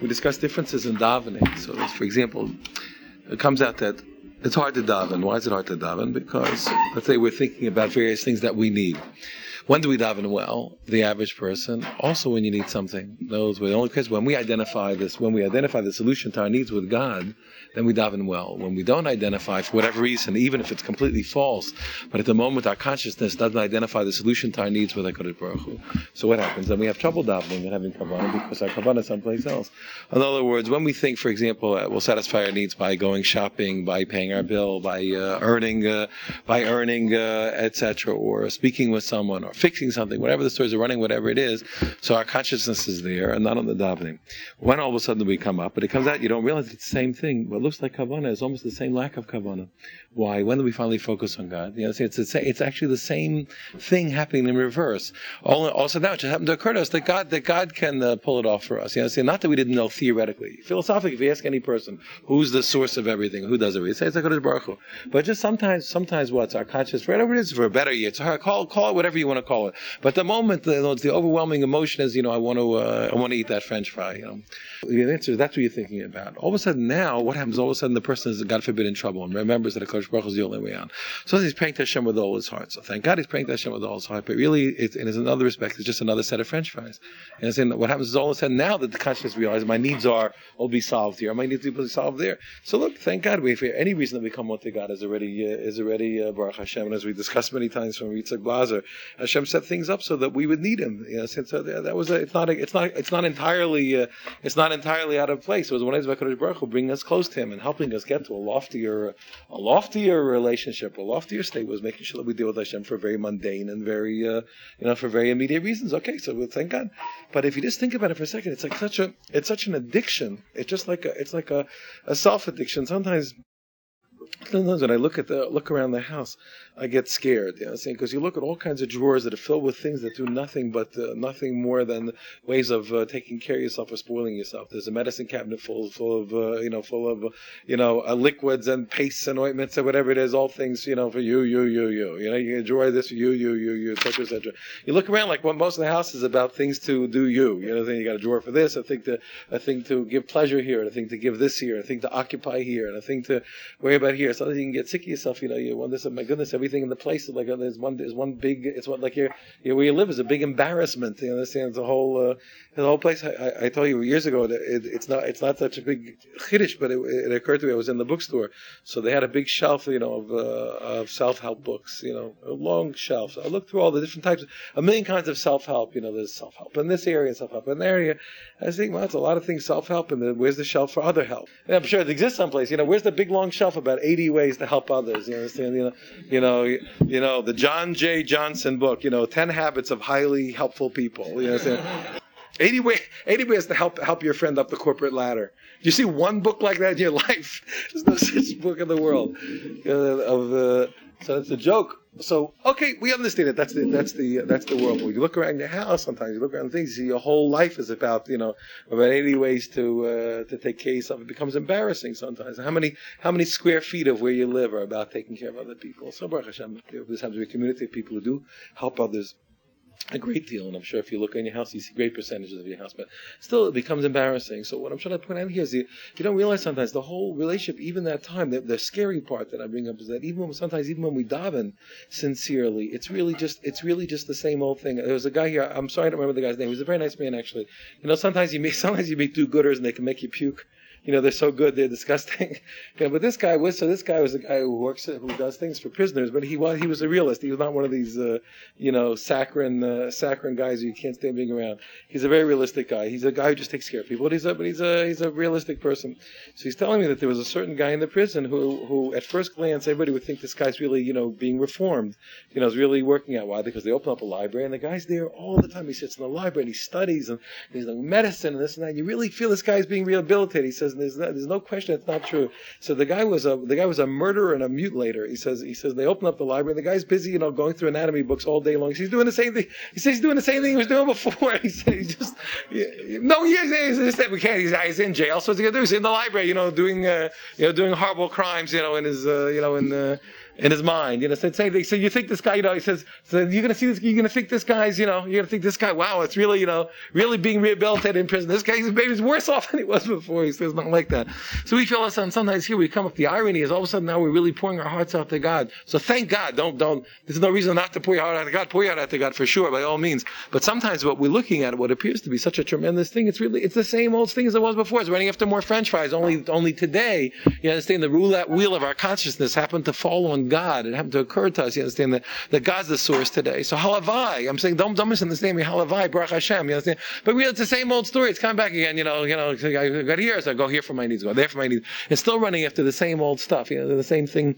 we discussed differences in davening. So, for example, it comes out that it's hard to daven. Why is it hard to daven? Because let's say we're thinking about various things that we need. When do we daven well? The average person. Also, when you need something. Those were the only case when we identify this, when we identify the solution to our needs with God, then we daven well. When we don't identify, for whatever reason, even if it's completely false, but at the moment our consciousness doesn't identify the solution to our needs with HaKadosh Baruch Hu. So what happens? Then we have trouble davening and having kavanah because our kavanah is someplace else. In other words, when we think, for example, uh, we'll satisfy our needs by going shopping, by paying our bill, by uh, earning, uh, by earning, uh, etc., or speaking with someone, or fixing something, whatever the stories are running, whatever it is. So our consciousness is there and not on the davening. When all of a sudden we come up, but it comes out, you don't realize it's the same thing. Well, looks like kavana is almost the same lack of kavana. Why? When do we finally focus on God? You know, it's it's, it's actually the same thing happening in reverse. All, of also now it just happened to occur to us that God that God can uh, pull it off for us. You know, not that we didn't know theoretically, philosophically. If you ask any person who's the source of everything, who does everything, say it's like Baruch Hu. But just sometimes, sometimes what's our conscious, whatever it is, for a better year, it's hard, call call it whatever you want to call it. But the moment, the, the overwhelming emotion is, you know, I want to uh, I want to eat that French fry. You know, the answer is that's what you're thinking about. All of a sudden now, what happens? All of a sudden the person is, God forbid, in trouble and remembers that HaKadosh Baruch is the only way out. So he's praying to Hashem with all his heart. So thank God he's praying to Hashem with all his heart. But really, it's, in another respect, it's just another set of French fries. And it's in, what happens is all of a sudden now that the consciousness realizes my needs are will be solved here, my needs will be solved there. So look, thank God, we, if any reason that we come to God is already uh, is already uh, Baruch Hashem. And as we discussed many times from Yitzhak Blazer, Hashem set things up so that we would need Him. You know, since uh, that was a, it's not a, it's not it's not entirely uh, it's not entirely out of place. It was one of Hakadosh Baruch Hu bringing us close to Him and helping us get to a loftier a loftier relationship, a loftier state. Was making sure that we deal with Hashem for very mundane and very uh, you know for very immediate reasons. Okay, so we'll thank God. But if you just think about it for a second, it's like such a it's such an addiction. It's just like a it's like a, a self addiction. Sometimes Sometimes when I look at the look around the house, I get scared. You know, saying because you look at all kinds of drawers that are filled with things that do nothing but uh, nothing more than ways of uh, taking care of yourself or spoiling yourself. There's a medicine cabinet full full of uh, you know full of you know uh, liquids and pastes and ointments and whatever it is, all things you know for you you you you. You know you enjoy this you you you you etc etc. You look around like what most of the house is about things to do you. You know, then you got a drawer for this, a thing to a thing to give pleasure here, a thing to give this here, a thing to occupy here, and a thing to worry about here. Sometimes you can get sick of yourself. You know, you wonder, oh my goodness, everything in the place is like uh, there's one there's one big it's what like your where you live is a big embarrassment. You understand the whole uh, the whole place. I, I, I told you years ago that it, it's not it's not such a big chiddush, but it, it, occurred to me. I was in the bookstore, so they had a big shelf, you know, of uh, of self help books, you know, a long shelf. So I looked through all the different types, a million kinds of self help. You know, there's self help in this area, self help in that area. I thinking, well, that's a lot of things self help, and where's the shelf for other help? And I'm sure it exists someplace. You know, where's the big long shelf about 80 ways to help others? You understand? You know, you know, you know, the John J. Johnson book. You know, 10 habits of highly helpful people. You understand? 80, way, 80 ways to help help your friend up the corporate ladder. Do you see one book like that in your life? There's no such book in the world. Uh, of uh, so it's a joke. So okay, we understand it. That's the that's the that's the world. When you look around your house, sometimes you look around things. You see your whole life is about you know about 80 ways to uh, to take care of yourself. It becomes embarrassing sometimes. How many how many square feet of where you live are about taking care of other people? So Baruch Hashem, this happens to be a community of people who do help others a great deal, and I'm sure if you look in your house, you see great percentages of your house, but still it becomes embarrassing. So what I'm trying to point out here is you, don't realize sometimes the whole relationship, even that time, the, the scary part that I bring up is that even when, sometimes even when we daven sincerely, it's really just it's really just the same old thing. There was a guy here. I'm sorry I don't remember the guy's name. He was a very nice man actually. You know, sometimes you meet sometimes you meet do-gooders and they can make you puke you know, they're so good, they're disgusting. you know, but this guy was, so this guy was a guy who works, who does things for prisoners, but he was, he was a realist. He was not one of these, uh, you know, saccharine, uh, saccharine guys who you can't stand being around. He's a very realistic guy. He's a guy who just takes care of people, but he's a, but he's a, he's a realistic person. So he's telling me that there was a certain guy in the prison who, who at first glance, everybody would think this guy's really, you know, being reformed. You know, is really working out. Why? Because they open up a library and the guy's there all the time. He sits in the library and he studies and he's like medicine and this and that. You really feel this guy's being rehabilitated. He says, there's, no, there's no question it's not true. So the guy was a the guy was a murderer and a mutilator. He says he says they open up the library. The guy's busy, you know, going through anatomy books all day long. He's doing the same thing. He says he's doing the same thing he was doing before. He said he just no, he is. He said we can't. He's, he's in jail. So what's he gonna do? He's in the library, you know, doing uh, you know doing horrible crimes, you know, in his uh, you know in the in his mind. You know, so, say, so you think this guy, you know, he says, so you're going to see this, you're to think this guy's, you know, you're going to think this guy, wow, it's really, you know, really being rehabilitated in prison. This guy's maybe worse off than he was before. He says not like that. So we feel us on sometimes here we come up, the irony is all of a sudden now we're really pouring our hearts out to God. So thank God. Don't, don't, there's no reason not to pour your heart out to God. Pour your heart out to God for sure, by all means. But sometimes what we're looking at, what appears to be such a tremendous thing, it's really, it's the same old thing as it was before. It's running after more french fries. Only, only today, you understand the roulette wheel of our consciousness happened to fall on God. It happened to occur to us. You understand that, that God's the source today. So halavai. I'm saying don't don't misunderstand me. Halavai, Baruch Hashem. You understand? But really, it's the same old story. It's coming back again. You know, you know. I got here, so I go here for my needs, go there for my needs. It's still running after the same old stuff. You know, the same thing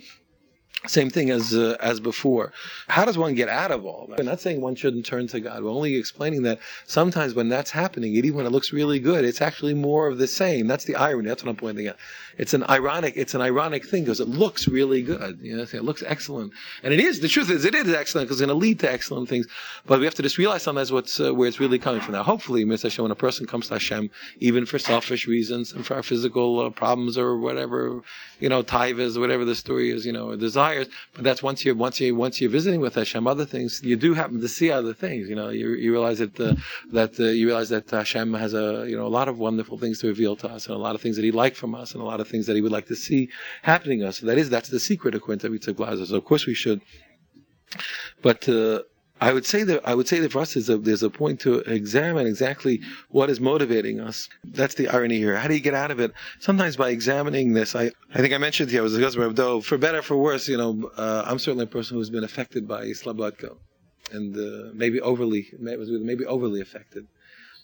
same thing as uh, as before. How does one get out of all that? We're not saying one shouldn't turn to God. We're only explaining that sometimes when that's happening, even when it looks really good, it's actually more of the same. That's the irony. That's what I'm pointing out. It's an ironic. It's an ironic thing because it looks really good. You know, it looks excellent, and it is. The truth is, it is excellent because it's going to lead to excellent things. But we have to just realize sometimes what's uh, where it's really coming from. Now, hopefully. Hashem, when a person comes to Hashem, even for selfish reasons and for our physical uh, problems or whatever, you know, taivas, whatever the story is, you know, desires. But that's once you're once you once you're visiting with Hashem, other things you do happen to see other things. You know, you, you realize that uh, that uh, you realize that Hashem has a you know a lot of wonderful things to reveal to us, and a lot of things that He liked from us, and a lot of things that He would like to see happening to us. So that is that's the secret of Quinta Vitza So of course we should. But uh, I would say that I would say that for us there's a, there's a point to examine exactly what is motivating us. That's the irony here. How do you get out of it? Sometimes by examining this, I, I think I mentioned you I was a husband of Doe. For better, for worse, you know, uh, I'm certainly a person who's been affected by Slobodka, and uh, maybe overly maybe overly affected.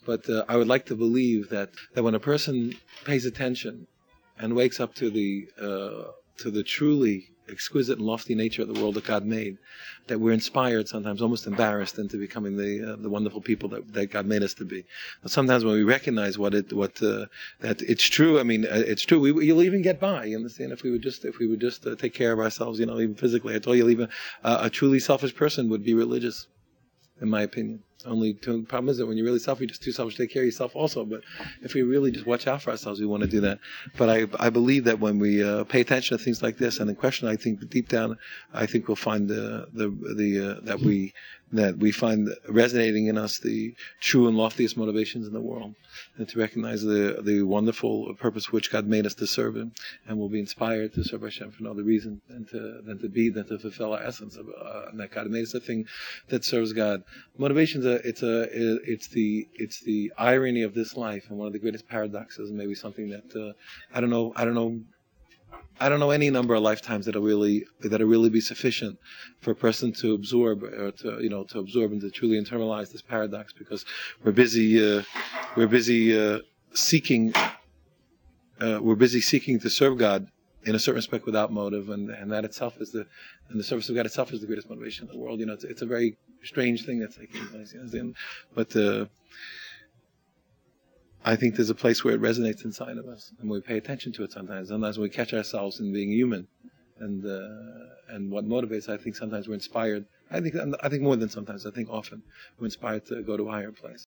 But uh, I would like to believe that that when a person pays attention and wakes up to the uh, to the truly exquisite and lofty nature of the world that God made, that we're inspired sometimes, almost embarrassed into becoming the uh, the wonderful people that, that God made us to be. But sometimes when we recognize what it what uh, that it's true, I mean, uh, it's true. We, you'll even get by. You understand? If we would just if we would just uh, take care of ourselves, you know, even physically. I told you, even a truly selfish person would be religious, in my opinion. Only the problem is that when you're really selfish, you're just too selfish to take care of yourself also. But if we really just watch out for ourselves, we want to do that. But I, I believe that when we uh, pay attention to things like this and the question, I think deep down, I think we'll find the the the uh, that we that we find resonating in us the true and loftiest motivations in the world, and to recognize the the wonderful purpose which God made us to serve Him, and we'll be inspired to serve Hashem for no other reason than to than to be than to fulfill our essence of uh, that God made us a thing that serves God. Motivations, it's a it's the it's the irony of this life, and one of the greatest paradoxes, and maybe something that uh, I don't know I don't know I don't know any number of lifetimes that'll really that'll really be sufficient for a person to absorb or to you know to absorb and to truly internalize this paradox because we're busy uh, we're busy uh, seeking uh, we're busy seeking to serve God in a certain respect without motive and, and that itself is the and the service of God itself is the greatest motivation in the world you know it's, it's a very strange thing that's place but uh, I think there's a place where it resonates inside of us, and we pay attention to it sometimes. Sometimes we catch ourselves in being human, and uh, and what motivates. I think sometimes we're inspired. I think I think more than sometimes. I think often we're inspired to go to a higher place.